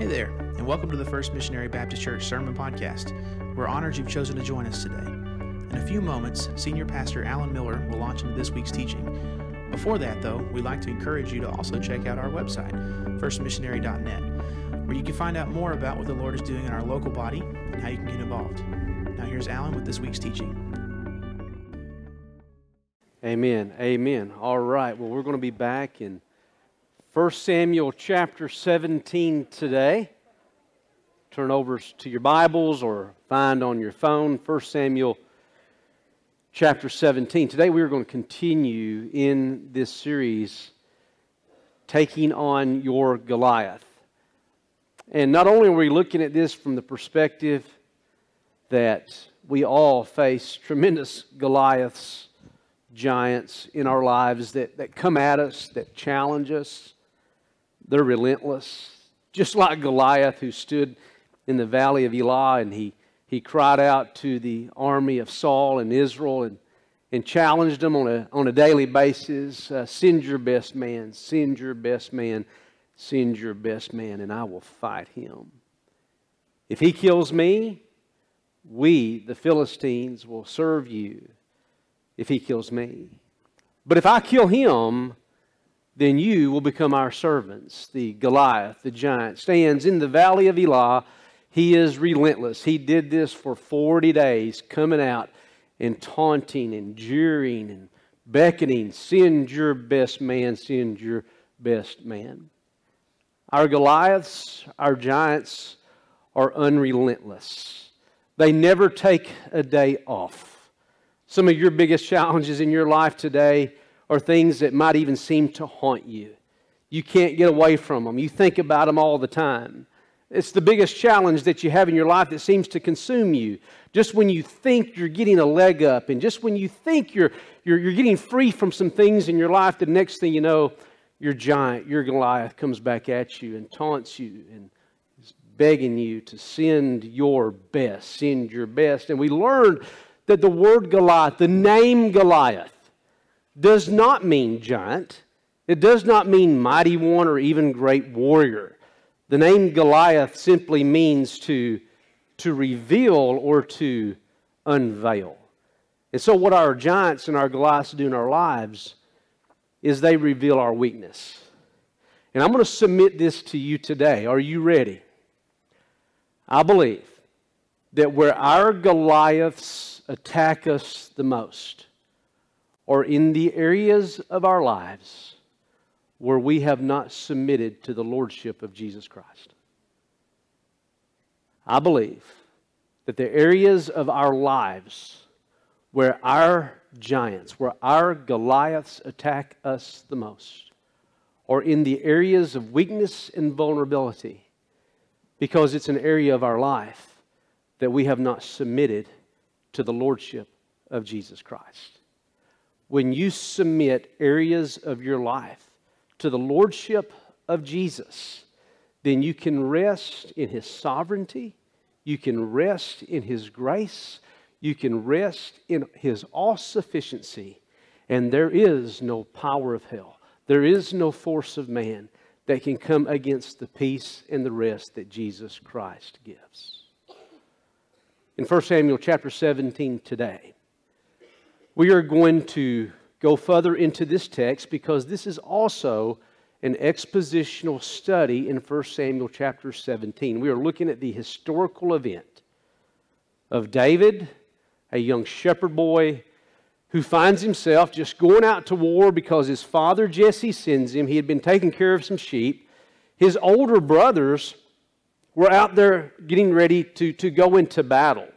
Hey there, and welcome to the First Missionary Baptist Church Sermon Podcast. We're honored you've chosen to join us today. In a few moments, Senior Pastor Alan Miller will launch into this week's teaching. Before that, though, we'd like to encourage you to also check out our website, firstmissionary.net, where you can find out more about what the Lord is doing in our local body and how you can get involved. Now, here's Alan with this week's teaching. Amen. Amen. All right. Well, we're going to be back in 1 Samuel chapter 17 today. Turn over to your Bibles or find on your phone 1 Samuel chapter 17. Today we are going to continue in this series, Taking on Your Goliath. And not only are we looking at this from the perspective that we all face tremendous Goliaths, giants in our lives that, that come at us, that challenge us they're relentless. Just like Goliath, who stood in the valley of Elah and he, he cried out to the army of Saul and Israel and, and challenged them on a, on a daily basis uh, send your best man, send your best man, send your best man, and I will fight him. If he kills me, we, the Philistines, will serve you if he kills me. But if I kill him, then you will become our servants. The Goliath, the giant, stands in the valley of Elah. He is relentless. He did this for 40 days, coming out and taunting and jeering and beckoning, Send your best man, send your best man. Our Goliaths, our giants, are unrelentless. They never take a day off. Some of your biggest challenges in your life today or things that might even seem to haunt you. You can't get away from them. You think about them all the time. It's the biggest challenge that you have in your life that seems to consume you. Just when you think you're getting a leg up, and just when you think you're, you're, you're getting free from some things in your life, the next thing you know, your giant, your Goliath comes back at you and taunts you and is begging you to send your best, send your best. And we learned that the word Goliath, the name Goliath, does not mean giant. It does not mean mighty one or even great warrior. The name Goliath simply means to, to reveal or to unveil. And so, what our giants and our Goliaths do in our lives is they reveal our weakness. And I'm going to submit this to you today. Are you ready? I believe that where our Goliaths attack us the most, or in the areas of our lives where we have not submitted to the Lordship of Jesus Christ. I believe that the areas of our lives where our giants, where our Goliaths attack us the most, or in the areas of weakness and vulnerability, because it's an area of our life that we have not submitted to the Lordship of Jesus Christ when you submit areas of your life to the Lordship of Jesus, then you can rest in His sovereignty, you can rest in His grace, you can rest in His all sufficiency, and there is no power of hell, there is no force of man that can come against the peace and the rest that Jesus Christ gives. In 1 Samuel chapter 17 today, we are going to go further into this text because this is also an expositional study in 1 Samuel chapter 17. We are looking at the historical event of David, a young shepherd boy who finds himself just going out to war because his father Jesse sends him. He had been taking care of some sheep. His older brothers were out there getting ready to, to go into battle.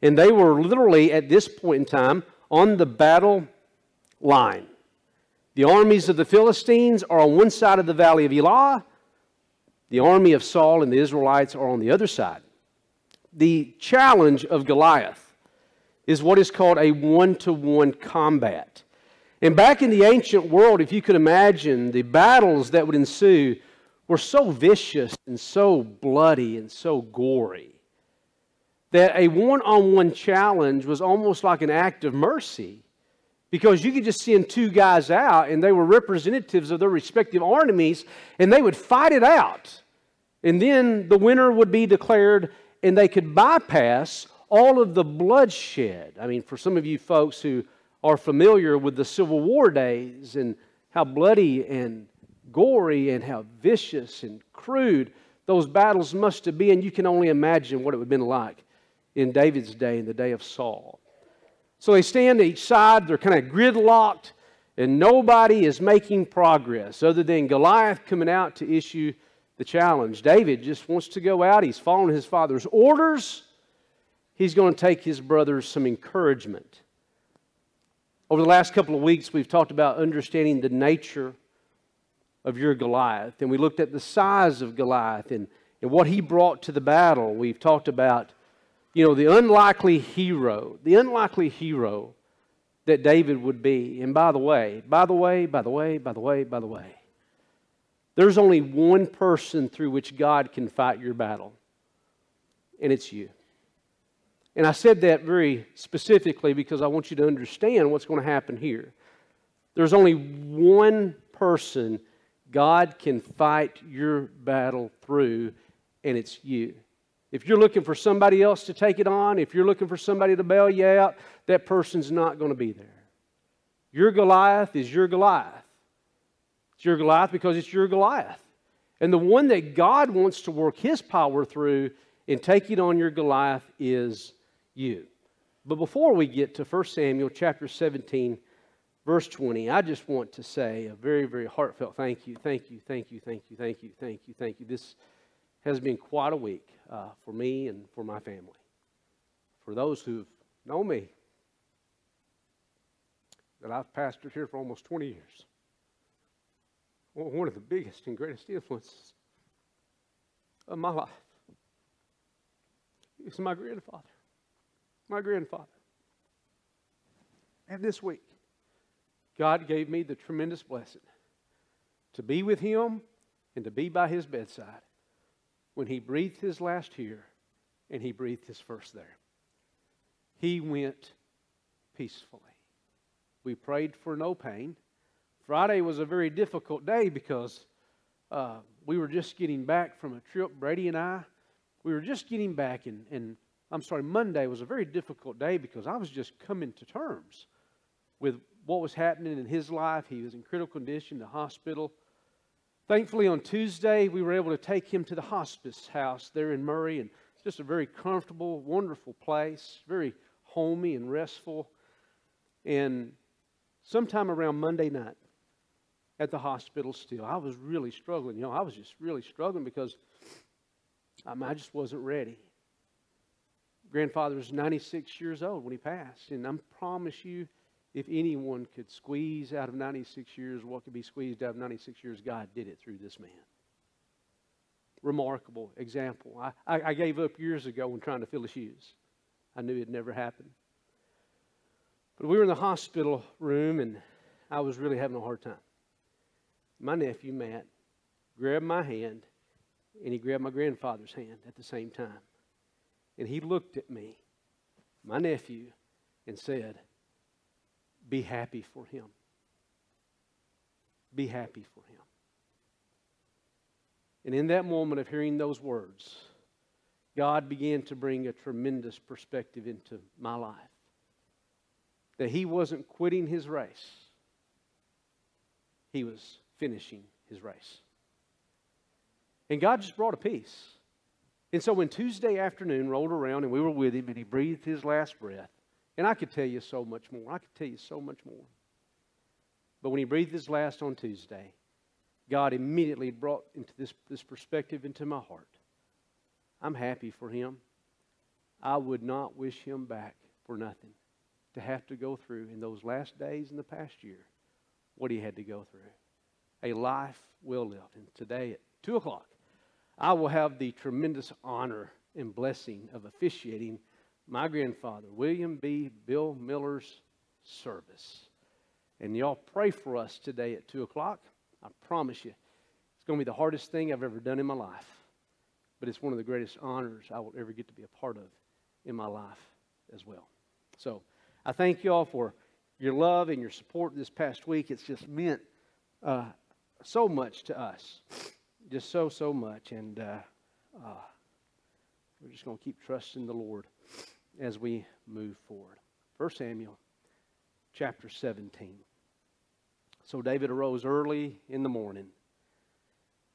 And they were literally, at this point in time, on the battle line. The armies of the Philistines are on one side of the valley of Elah. The army of Saul and the Israelites are on the other side. The challenge of Goliath is what is called a one to one combat. And back in the ancient world, if you could imagine, the battles that would ensue were so vicious and so bloody and so gory that a one on one challenge was almost like an act of mercy because you could just send two guys out and they were representatives of their respective armies and they would fight it out And then the winner would be declared, and they could bypass all of the bloodshed. I mean, for some of you folks who are familiar with the Civil War days and how bloody and gory and how vicious and crude those battles must have been, you can only imagine what it would have been like in David's day, in the day of Saul. So they stand to each side, they're kind of gridlocked, and nobody is making progress other than Goliath coming out to issue the challenge. David just wants to go out, he's following his father's orders. He's going to take his brothers some encouragement. Over the last couple of weeks, we've talked about understanding the nature of your Goliath. And we looked at the size of Goliath and, and what he brought to the battle. We've talked about, you know, the unlikely hero, the unlikely hero that David would be. And by the way, by the way, by the way, by the way, by the way, there's only one person through which God can fight your battle, and it's you. And I said that very specifically because I want you to understand what's going to happen here. There's only one person God can fight your battle through, and it's you. If you're looking for somebody else to take it on, if you're looking for somebody to bail you out, that person's not going to be there. Your Goliath is your Goliath. It's your Goliath because it's your Goliath. And the one that God wants to work his power through in taking on your Goliath is you. But before we get to 1 Samuel chapter 17, verse 20, I just want to say a very, very heartfelt thank you, thank you, thank you, thank you, thank you, thank you, thank you. This has been quite a week uh, for me and for my family. For those who've known me, that I've pastored here for almost 20 years. One of the biggest and greatest influences of my life is my grandfather. My grandfather. And this week, God gave me the tremendous blessing to be with him and to be by his bedside when he breathed his last here and he breathed his first there. He went peacefully. We prayed for no pain. Friday was a very difficult day because uh, we were just getting back from a trip, Brady and I. We were just getting back, and, and I'm sorry, Monday was a very difficult day because I was just coming to terms with what was happening in his life. He was in critical condition, the hospital. Thankfully, on Tuesday, we were able to take him to the hospice house there in Murray, and just a very comfortable, wonderful place, very homey and restful. And sometime around Monday night at the hospital, still, I was really struggling. You know, I was just really struggling because I, just wasn't ready. Grandfather was 96 years old when he passed, and I promise you, if anyone could squeeze out of 96 years what could be squeezed out of 96 years, God did it through this man. Remarkable example. I, I, I gave up years ago when trying to fill his shoes. I knew it'd never happen. But we were in the hospital room, and I was really having a hard time. My nephew, Matt, grabbed my hand, and he grabbed my grandfather's hand at the same time. And he looked at me, my nephew, and said, be happy for him. Be happy for him. And in that moment of hearing those words, God began to bring a tremendous perspective into my life. That he wasn't quitting his race, he was finishing his race. And God just brought a peace. And so when Tuesday afternoon rolled around and we were with him and he breathed his last breath, and I could tell you so much more. I could tell you so much more. But when he breathed his last on Tuesday, God immediately brought into this, this perspective into my heart. I'm happy for him. I would not wish him back for nothing to have to go through in those last days in the past year what he had to go through. A life well lived. And today at 2 o'clock, I will have the tremendous honor and blessing of officiating my grandfather, William B. Bill Miller's service. And y'all pray for us today at 2 o'clock. I promise you, it's going to be the hardest thing I've ever done in my life. But it's one of the greatest honors I will ever get to be a part of in my life as well. So I thank y'all for your love and your support this past week. It's just meant uh, so much to us just so, so much. And uh, uh, we're just going to keep trusting the Lord as we move forward. 1 Samuel chapter 17. So David arose early in the morning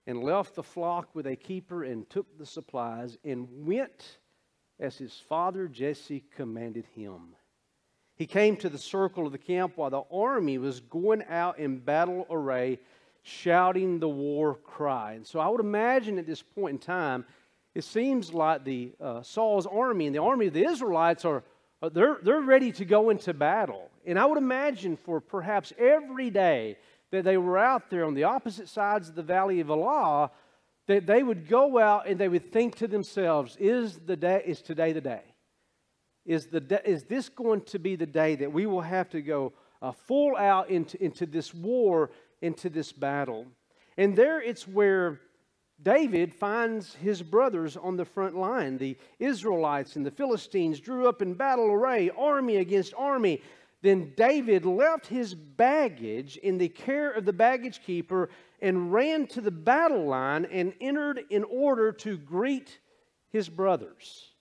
and left the flock with a keeper and took the supplies and went as his father Jesse commanded him. He came to the circle of the camp while the army was going out in battle array, shouting the war cry. And so I would imagine at this point in time, it seems like the uh, Saul's army and the army of the Israelites are uh, they're, they're ready to go into battle. And I would imagine for perhaps every day that they were out there on the opposite sides of the valley of Elah, that they would go out and they would think to themselves, is, the day, is today the day? Is, the de- is this going to be the day that we will have to go uh, full out into, into this war, into this battle? And there it's where David finds his brothers on the front line. The Israelites and the Philistines drew up in battle array, army against army. Then David left his baggage in the care of the baggage keeper and ran to the battle line and entered in order to greet his brothers.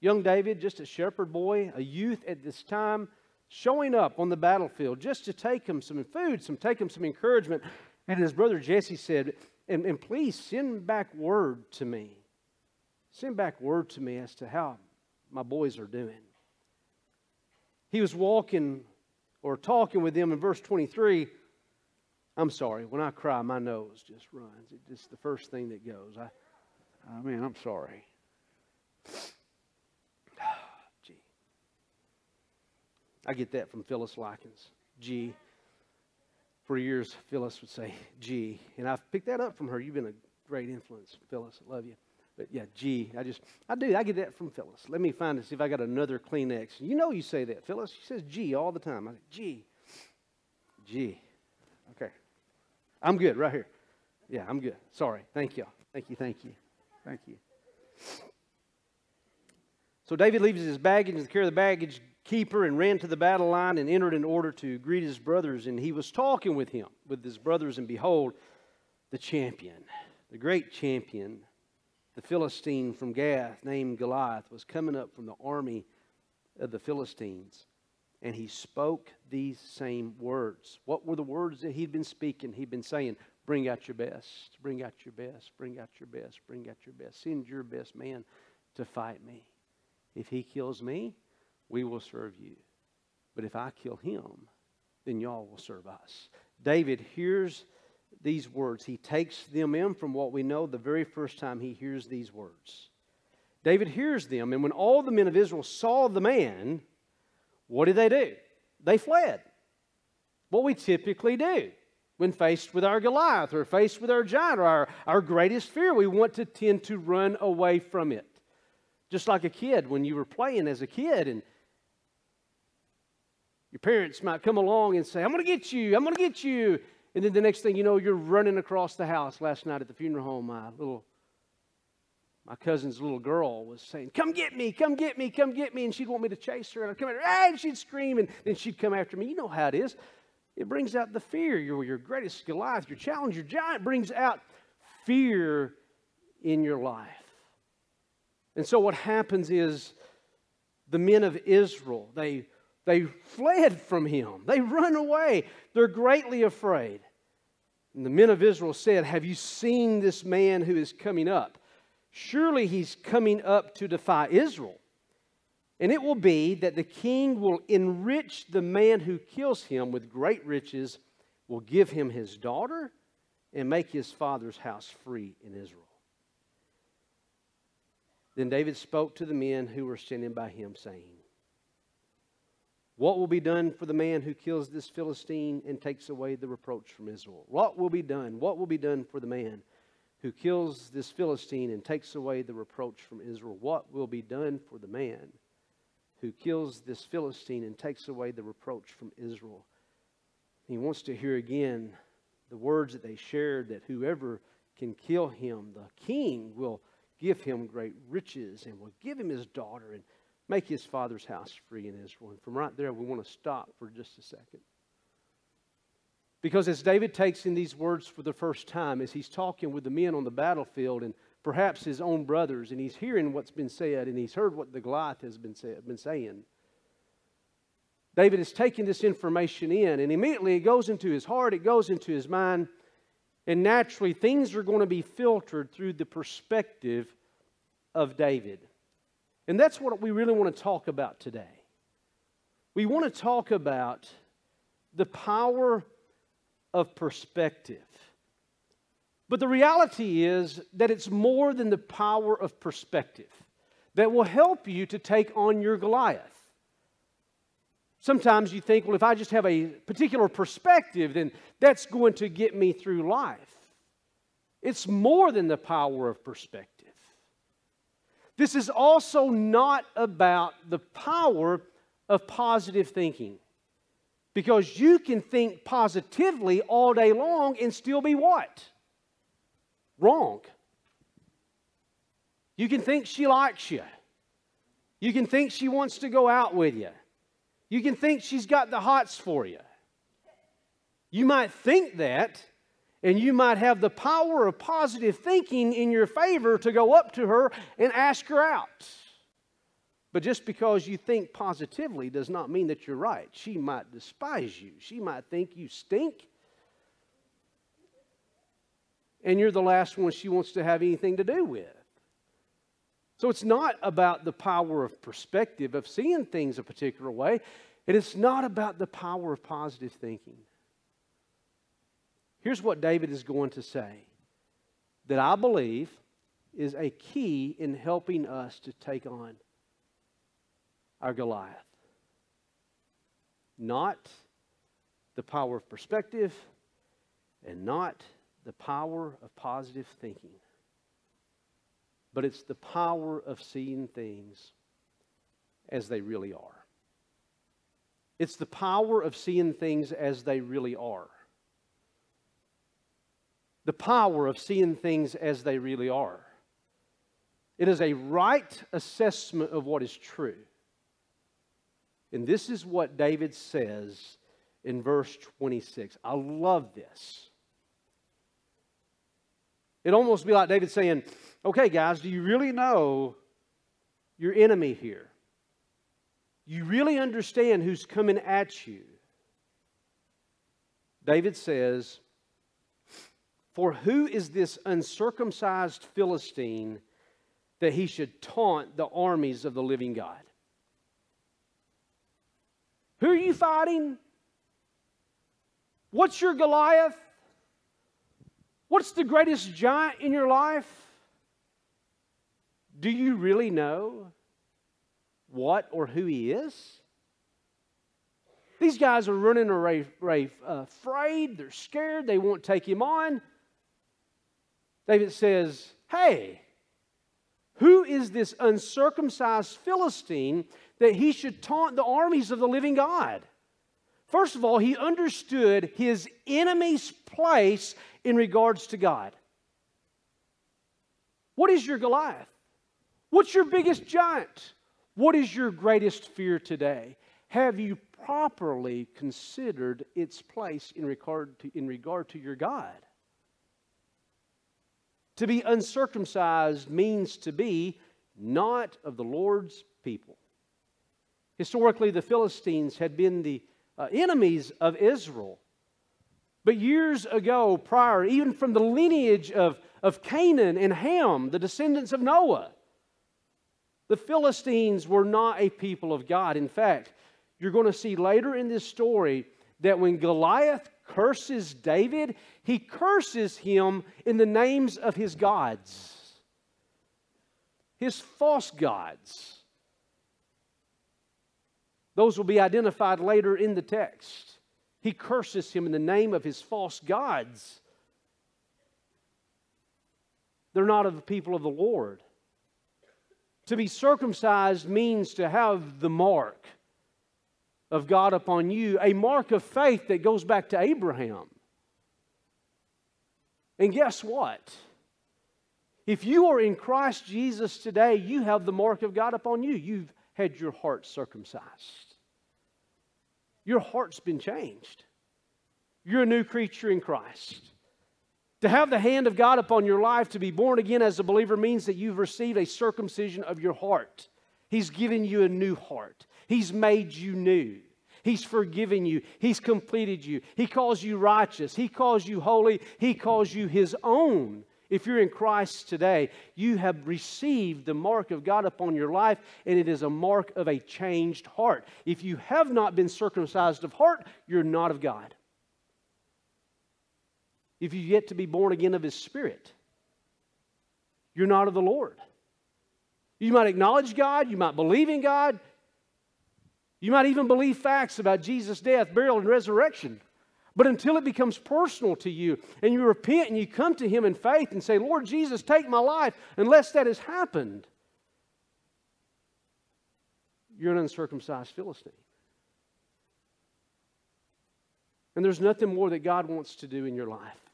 Young David, just a shepherd boy, a youth at this time, showing up on the battlefield just to take him some food, some take him some encouragement. And his brother Jesse said, and, and please send back word to me. Send back word to me as to how my boys are doing. He was walking or talking with them in verse 23. I'm sorry, when I cry, my nose just runs. It's just the first thing that goes. I, I mean, I'm sorry. Gee. I get that from Phyllis Likens. Gee for years, Phyllis would say, G. And I've picked that up from her. You've been a great influence, Phyllis. I love you. But yeah, G. I just, I do. I get that from Phyllis. Let me find it, see if I got another Kleenex. You know you say that, Phyllis. She says G all the time. I say, G. G. Okay. I'm good right here. Yeah, I'm good. Sorry. Thank you. Thank you. Thank you. Thank you. So David leaves his baggage in the care of the baggage keeper and ran to the battle line and entered in order to greet his brothers. And he was talking with him, with his brothers, and behold, the champion, the great champion, the Philistine from Gath named Goliath, was coming up from the army of the Philistines. And he spoke these same words. What were the words that he'd been speaking? He'd been saying, Bring out your best, bring out your best, bring out your best, bring out your best. Send your best man to fight me. If he kills me, we will serve you. But if I kill him, then y'all will serve us. David hears these words. He takes them in from what we know the very first time he hears these words. David hears them, and when all the men of Israel saw the man, what did they do? They fled. What we typically do when faced with our Goliath or faced with our giant or our, our greatest fear, we want to tend to run away from it. Just like a kid when you were playing as a kid and your parents might come along and say, I'm going to get you, I'm going to get you. And then the next thing you know, you're running across the house. Last night at the funeral home, my little, my cousin's little girl was saying, Come get me, come get me, come get me. And she'd want me to chase her. And I'd come at her, and she'd scream, and then she'd come after me. You know how it is. It brings out the fear. Your, your greatest Goliath, your challenge, your giant brings out fear in your life. And so what happens is the men of Israel, they they fled from him. They run away. They're greatly afraid. And the men of Israel said, Have you seen this man who is coming up? Surely he's coming up to defy Israel. And it will be that the king will enrich the man who kills him with great riches, will give him his daughter, and make his father's house free in Israel. Then David spoke to the men who were standing by him, saying, what will be done for the man who kills this Philistine and takes away the reproach from Israel? What will be done? What will be done for the man who kills this Philistine and takes away the reproach from Israel? What will be done for the man who kills this Philistine and takes away the reproach from Israel? He wants to hear again the words that they shared that whoever can kill him, the king will give him great riches and will give him his daughter and make his father's house free in Israel. And from right there, we want to stop for just a second. Because as David takes in these words for the first time, as he's talking with the men on the battlefield and perhaps his own brothers, and he's hearing what's been said, and he's heard what the Goliath has been, say, been saying, David is taking this information in, and immediately it goes into his heart, it goes into his mind, and naturally things are going to be filtered through the perspective of David. And that's what we really want to talk about today. We want to talk about the power of perspective. But the reality is that it's more than the power of perspective that will help you to take on your Goliath. Sometimes you think, well, if I just have a particular perspective, then that's going to get me through life. It's more than the power of perspective. This is also not about the power of positive thinking. Because you can think positively all day long and still be what? Wrong. You can think she likes you. You can think she wants to go out with you. You can think she's got the hots for you. You might think that, and you might have the power of positive thinking in your favor to go up to her and ask her out. But just because you think positively does not mean that you're right. She might despise you, she might think you stink. And you're the last one she wants to have anything to do with. So it's not about the power of perspective, of seeing things a particular way, and it's not about the power of positive thinking. Here's what David is going to say that I believe is a key in helping us to take on our Goliath. Not the power of perspective and not the power of positive thinking, but it's the power of seeing things as they really are. It's the power of seeing things as they really are. The power of seeing things as they really are. It is a right assessment of what is true. And this is what David says in verse 26. I love this. It almost be like David saying, Okay, guys, do you really know your enemy here? You really understand who's coming at you? David says, For who is this uncircumcised Philistine that he should taunt the armies of the living God? Who are you fighting? What's your Goliath? What's the greatest giant in your life? Do you really know what or who he is? These guys are running away, uh, afraid, they're scared, they won't take him on. David says, Hey, who is this uncircumcised Philistine that he should taunt the armies of the living God? First of all, he understood his enemy's place in regards to God. What is your Goliath? What's your biggest giant? What is your greatest fear today? Have you properly considered its place in regard to, in regard to your God? To be uncircumcised means to be not of the Lord's people. Historically, the Philistines had been the uh, enemies of Israel. But years ago, prior, even from the lineage of, of Canaan and Ham, the descendants of Noah, the Philistines were not a people of God. In fact, you're going to see later in this story that when Goliath curses David, he curses him in the names of his gods, his false gods. Those will be identified later in the text. He curses him in the name of his false gods. They're not of the people of the Lord. To be circumcised means to have the mark of God upon you, a mark of faith that goes back to Abraham. And guess what? If you are in Christ Jesus today, you have the mark of God upon you. You've had your heart circumcised. Your heart's been changed. you're a new creature in Christ. To have the hand of God upon your life, to be born again as a believer, means that you've received a circumcision of your heart. He's given you a new heart, He's made you new. He's forgiven you. He's completed you. He calls you righteous. He calls you holy. He calls you His own. If you're in Christ today, you have received the mark of God upon your life, and it is a mark of a changed heart. If you have not been circumcised of heart, you're not of God if you've yet to be born again of His Spirit. You're not of the Lord. You might acknowledge God, you might believe in God, you might even believe facts about Jesus' death, burial, and resurrection. But until it becomes personal to you and you repent and you come to Him in faith and say, Lord Jesus, take my life, unless that has happened, you're an uncircumcised Philistine. And there's nothing more that God wants to do in your life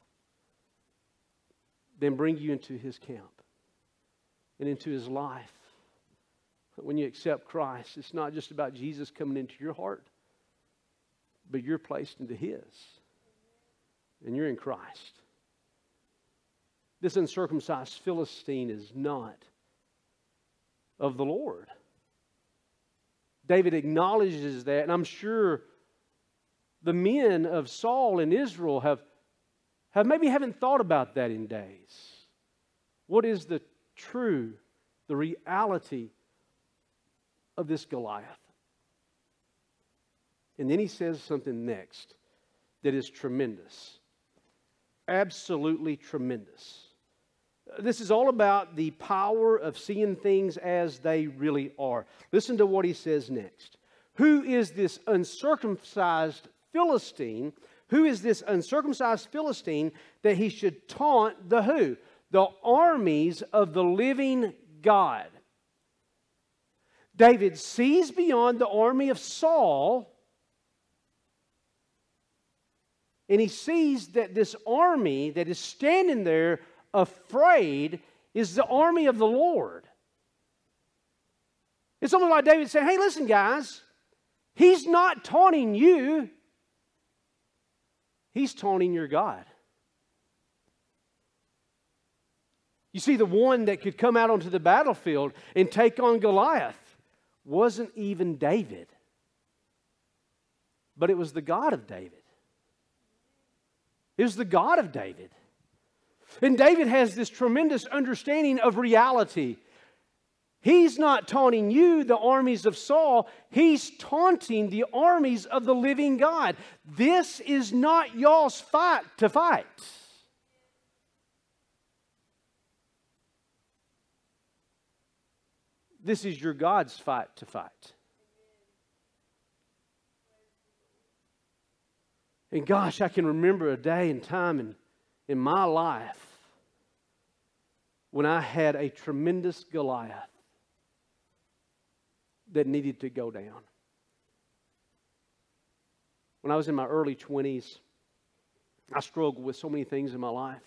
than bring you into his camp and into his life. When you accept Christ, it's not just about Jesus coming into your heart, but you're placed into his. And you're in Christ. This uncircumcised Philistine is not of the Lord. David acknowledges that, and I'm sure the men of Saul and Israel have have maybe haven't thought about that in days. What is the true, the reality of this Goliath? And then he says something next that is tremendous. Absolutely tremendous. This is all about the power of seeing things as they really are. Listen to what he says next. Who is this uncircumcised Philistine who is this uncircumcised Philistine that he should taunt the who? The armies of the living God. David sees beyond the army of Saul and he sees that this army that is standing there afraid is the army of the Lord. It's almost like David saying, Hey, listen, guys, he's not taunting you, He's taunting your God. You see, the one that could come out onto the battlefield and take on Goliath wasn't even David, but it was the God of David. It was the God of David. And David has this tremendous understanding of reality. He's not taunting you, the armies of Saul. He's taunting the armies of the living God. This is not y'all's fight to fight. This is your God's fight to fight. And gosh, I can remember a day and time in, in my life when I had a tremendous Goliath that needed to go down. When I was in my early 20s, I struggled with so many things in my life.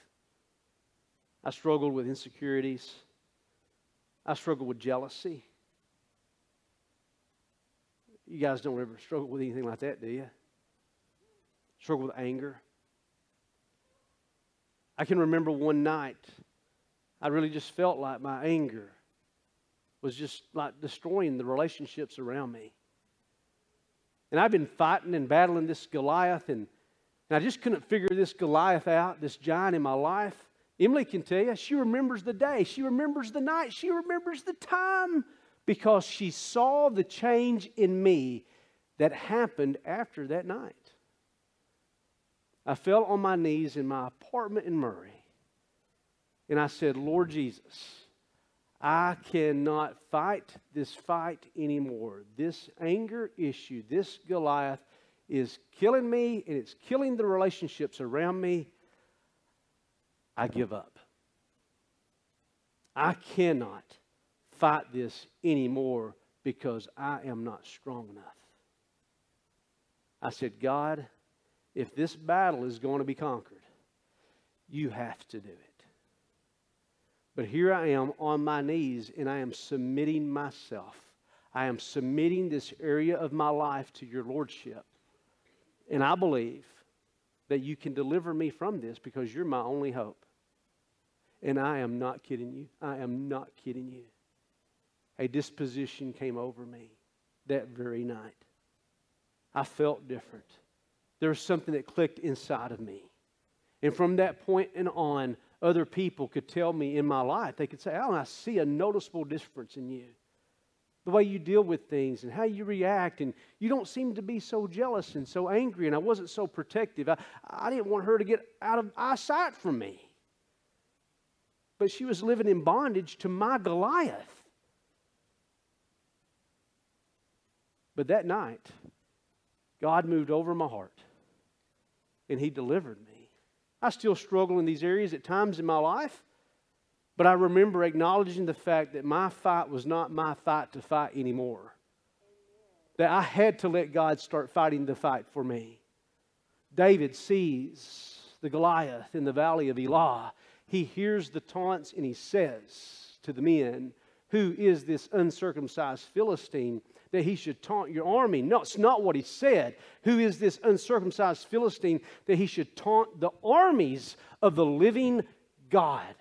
I struggled with insecurities. I struggle with jealousy. You guys don't ever struggle with anything like that, do you? Struggle with anger. I can remember one night, I really just felt like my anger was just like destroying the relationships around me. And I've been fighting and battling this Goliath, and, and I just couldn't figure this Goliath out, this giant in my life. Emily can tell you, she remembers the day, she remembers the night, she remembers the time because she saw the change in me that happened after that night. I fell on my knees in my apartment in Murray, and I said, Lord Jesus, I cannot fight this fight anymore. This anger issue, this Goliath, is killing me and it's killing the relationships around me. I give up. I cannot fight this anymore because I am not strong enough. I said, God, if this battle is going to be conquered, you have to do it. But here I am on my knees and I am submitting myself. I am submitting this area of my life to your Lordship. And I believe that you can deliver me from this because you're my only hope. And I am not kidding you. I am not kidding you. A disposition came over me that very night. I felt different. There was something that clicked inside of me. And from that point and on, other people could tell me in my life, they could say, Alan, I see a noticeable difference in you. The way you deal with things and how you react, and you don't seem to be so jealous and so angry, and I wasn't so protective. I, I didn't want her to get out of eyesight from me. But she was living in bondage to my Goliath. But that night, God moved over my heart and He delivered me. I still struggle in these areas at times in my life, but I remember acknowledging the fact that my fight was not my fight to fight anymore. That I had to let God start fighting the fight for me. David sees the Goliath in the valley of Elah. He hears the taunts and he says to the men, Who is this uncircumcised Philistine? that he should taunt your army. No, it's not what he said. Who is this uncircumcised Philistine that he should taunt the armies of the living God?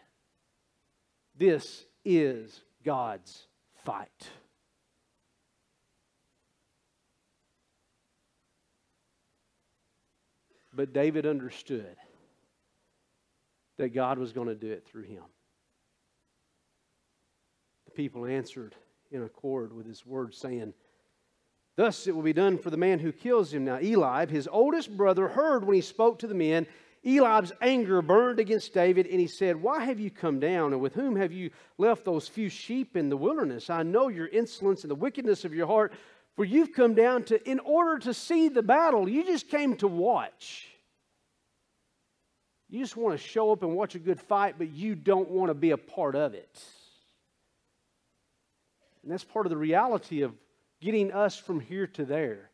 This is God's fight. But David understood that God was going to do it through him. The people answered in accord with his word, saying, Thus it will be done for the man who kills him. Now, Eliab, his oldest brother, heard when he spoke to the men. Eliab's anger burned against David, and he said, Why have you come down, and with whom have you left those few sheep in the wilderness? I know your insolence and the wickedness of your heart, for you've come down to in order to see the battle. You just came to watch. You just want to show up and watch a good fight, but you don't want to be a part of it. And that's part of the reality of getting us from here to there.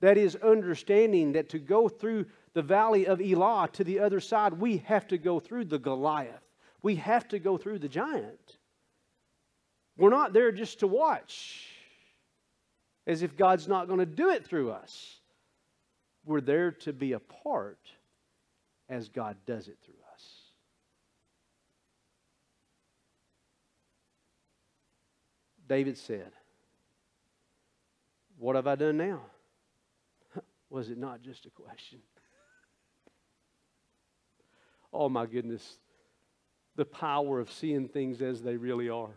That is understanding that to go through the valley of Elah to the other side, we have to go through the Goliath. We have to go through the giant. We're not there just to watch, as if God's not going to do it through us. We're there to be a part as God does it through us. David said, what have I done now? Was it not just a question? Oh my goodness, the power of seeing things as they really are.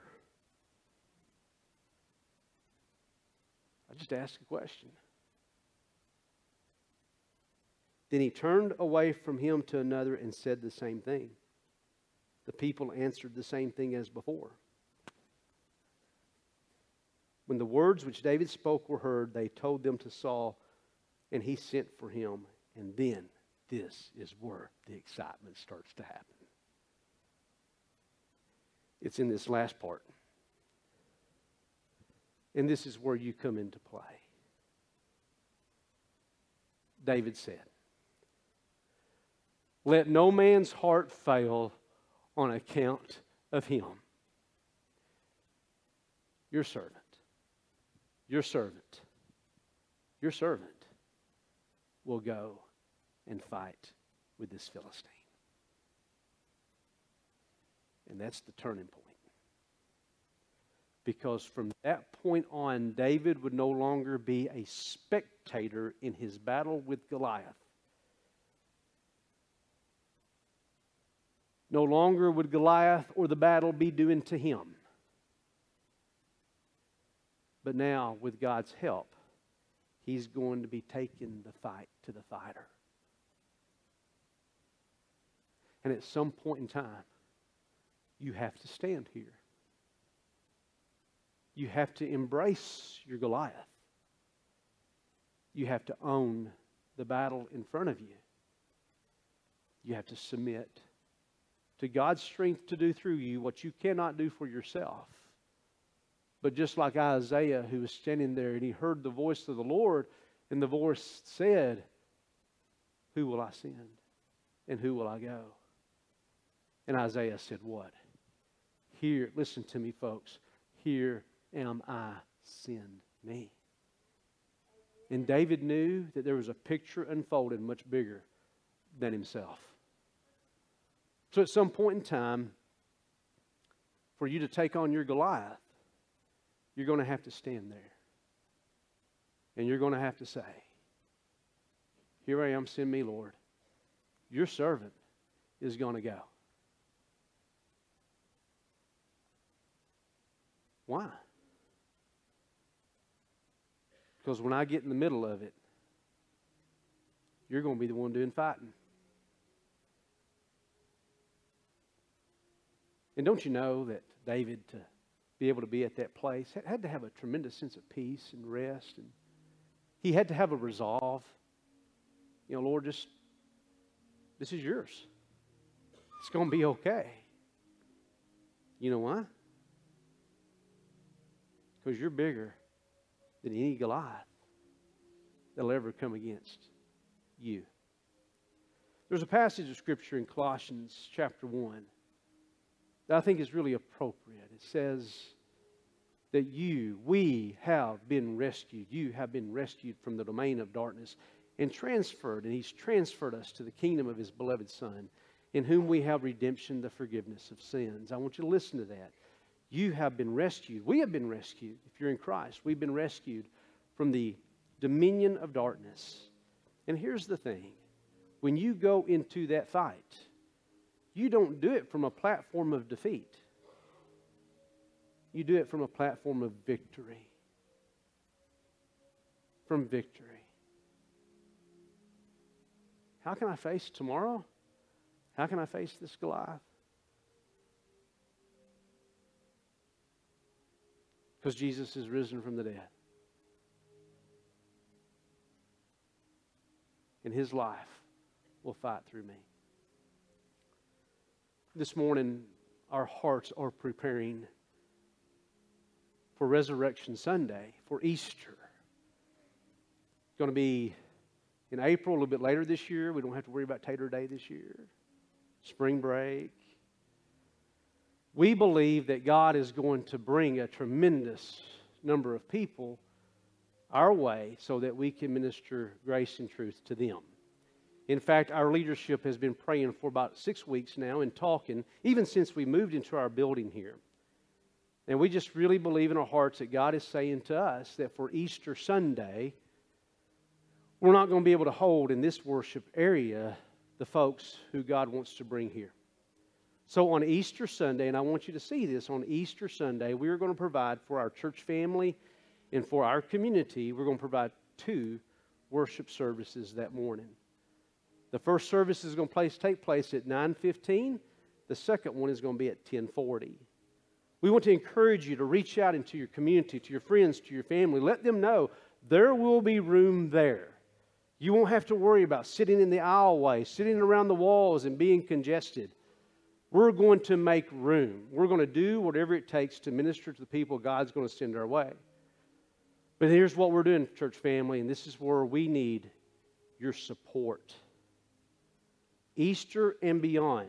I just asked a question. Then he turned away from him to another and said the same thing. The people answered the same thing as before. When the words which David spoke were heard, they told them to Saul, and he sent for him. And then this is where the excitement starts to happen. It's in this last part. And this is where you come into play. David said, Let no man's heart fail on account of him. Your servant your servant, your servant will go and fight with this Philistine. And that's the turning point. Because from that point on, David would no longer be a spectator in his battle with Goliath. No longer would Goliath or the battle be doing to him. But now, with God's help, he's going to be taking the fight to the fighter. And at some point in time, you have to stand here. You have to embrace your Goliath. You have to own the battle in front of you. You have to submit to God's strength to do through you what you cannot do for yourself. But just like Isaiah, who was standing there and he heard the voice of the Lord, and the voice said, Who will I send? And who will I go? And Isaiah said, What? Here, listen to me, folks. Here am I, send me. And David knew that there was a picture unfolded much bigger than himself. So at some point in time, for you to take on your Goliath, you're going to have to stand there. And you're going to have to say, Here I am, send me, Lord. Your servant is going to go. Why? Because when I get in the middle of it, you're going to be the one doing fighting. And don't you know that David, to be able to be at that place, had to have a tremendous sense of peace and rest. And he had to have a resolve. You know, Lord, just, this is yours. It's going to be okay. You know why? Because you're bigger than any Goliath that'll ever come against you. There's a passage of Scripture in Colossians chapter 1 that I think is really appropriate. It says that you, we have been rescued. You have been rescued from the domain of darkness and transferred, and He's transferred us to the kingdom of His beloved Son, in whom we have redemption, the forgiveness of sins. I want you to listen to that. You have been rescued. We have been rescued. If you're in Christ, we've been rescued from the dominion of darkness. And here's the thing when you go into that fight, you don't do it from a platform of defeat. You do it from a platform of victory. From victory. How can I face tomorrow? How can I face this Goliath? Because Jesus is risen from the dead. And his life will fight through me this morning our hearts are preparing for Resurrection Sunday, for Easter. It's going to be in April, a little bit later this year. We don't have to worry about Tater Day this year. Spring break. We believe that God is going to bring a tremendous number of people our way so that we can minister grace and truth to them. In fact, our leadership has been praying for about six weeks now and talking, even since we moved into our building here. And we just really believe in our hearts that God is saying to us that for Easter Sunday, we're not going to be able to hold in this worship area the folks who God wants to bring here. So on Easter Sunday, and I want you to see this, on Easter Sunday, we are going to provide for our church family and for our community, we're going to provide two worship services that morning. The first service is going to place, take place at 9:15. The second one is going to be at 10:40. We want to encourage you to reach out into your community, to your friends, to your family. Let them know there will be room there. You won't have to worry about sitting in the aisleway, sitting around the walls and being congested. We're going to make room. We're going to do whatever it takes to minister to the people God's going to send our way. But here's what we're doing, church family, and this is where we need your support. Easter and beyond,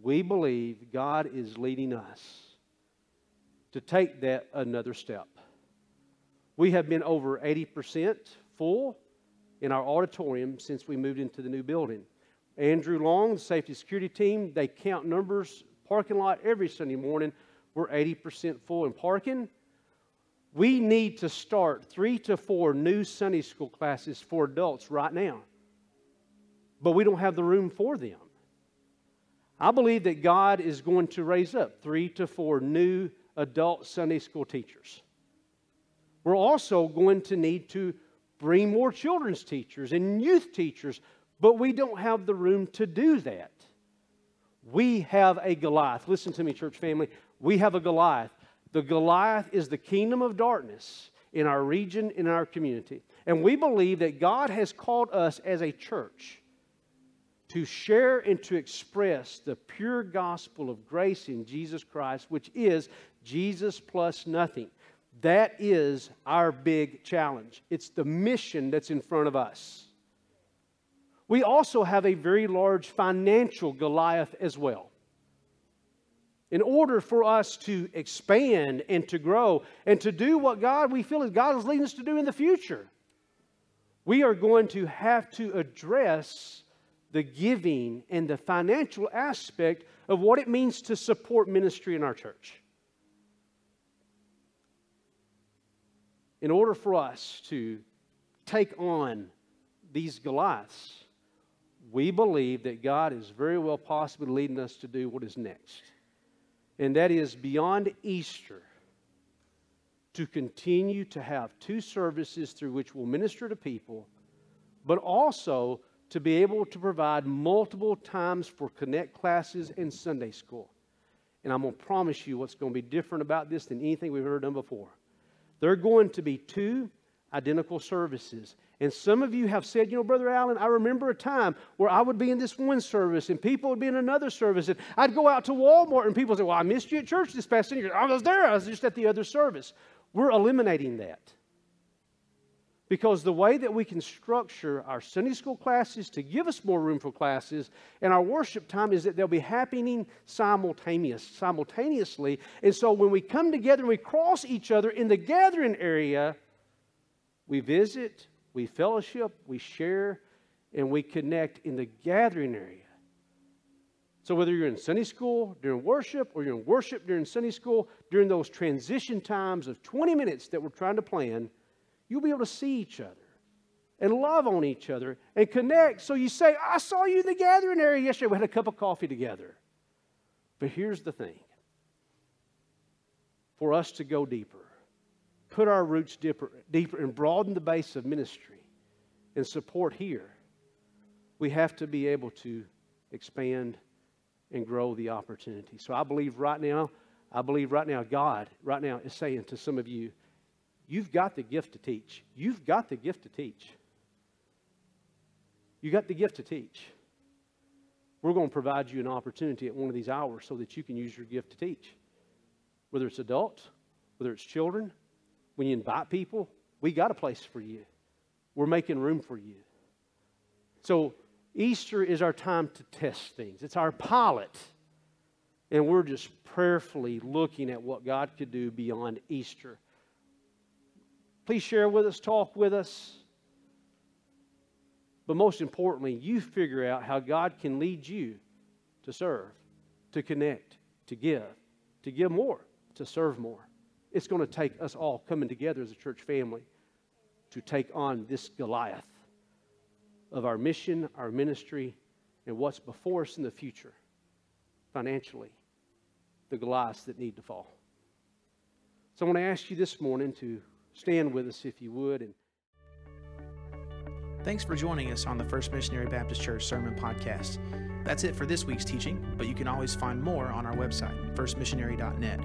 we believe God is leading us to take that another step. We have been over 80% full in our auditorium since we moved into the new building. Andrew Long, the safety security team, they count numbers, parking lot every Sunday morning. We're 80% full in parking. We need to start three to four new Sunday school classes for adults right now but we don't have the room for them. I believe that God is going to raise up three to four new adult Sunday school teachers. We're also going to need to bring more children's teachers and youth teachers, but we don't have the room to do that. We have a Goliath. Listen to me, church family. We have a Goliath. The Goliath is the kingdom of darkness in our region, in our community. And we believe that God has called us as a church to share and to express the pure gospel of grace in Jesus Christ, which is Jesus plus nothing. That is our big challenge. It's the mission that's in front of us. We also have a very large financial Goliath as well. In order for us to expand and to grow and to do what God we feel is God is leading us to do in the future, we are going to have to address the giving and the financial aspect of what it means to support ministry in our church. In order for us to take on these Goliaths, we believe that God is very well possibly leading us to do what is next. And that is beyond Easter to continue to have two services through which we'll minister to people, but also to be able to provide multiple times for connect classes and Sunday school. And I'm going to promise you what's going to be different about this than anything we've ever done before. There are going to be two identical services. And some of you have said, you know, Brother Allen, I remember a time where I would be in this one service and people would be in another service. And I'd go out to Walmart and people would say, well, I missed you at church this past Sunday. I was there. I was just at the other service. We're eliminating that. Because the way that we can structure our Sunday school classes to give us more room for classes and our worship time is that they'll be happening simultaneous, simultaneously. And so when we come together and we cross each other in the gathering area, we visit, we fellowship, we share, and we connect in the gathering area. So, whether you're in Sunday school during worship or you're in worship during Sunday school, during those transition times of 20 minutes that we're trying to plan, you'll be able to see each other and love on each other and connect. So you say, I saw you in the gathering area yesterday. We had a cup of coffee together. But here's the thing for us to go deeper, put our roots deeper, deeper and broaden the base of ministry and support here, we have to be able to expand and grow the opportunity. So I believe right now, I believe right now, God, right now, is saying to some of you, You've got the gift to teach. You've got the gift to teach. You got the gift to teach. We're going to provide you an opportunity at one of these hours so that you can use your gift to teach. Whether it's adults, whether it's children, when you invite people, we got a place for you. We're making room for you. So, Easter is our time to test things, it's our pilot. And we're just prayerfully looking at what God could do beyond Easter. Please share with us, talk with us. But most importantly, you figure out how God can lead you to serve, to connect, to give, to give more, to serve more. It's going to take us all coming together as a church family to take on this Goliath of our mission, our ministry, and what's before us in the future financially, the Goliaths that need to fall. So I want to ask you this morning to stand with us if you would. And Thanks for joining us on the First Missionary Baptist Church Sermon Podcast. That's it for this week's teaching, but you can always find more on our website, firstmissionary.net.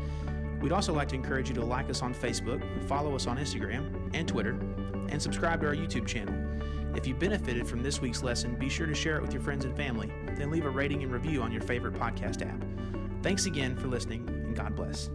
We'd also like to encourage you to like us on Facebook, follow us on Instagram and Twitter, and subscribe to our YouTube channel. If you benefited from this week's lesson, be sure to share it with your friends and family, then leave a rating and review on your favorite podcast app. Thanks again for listening, and God bless.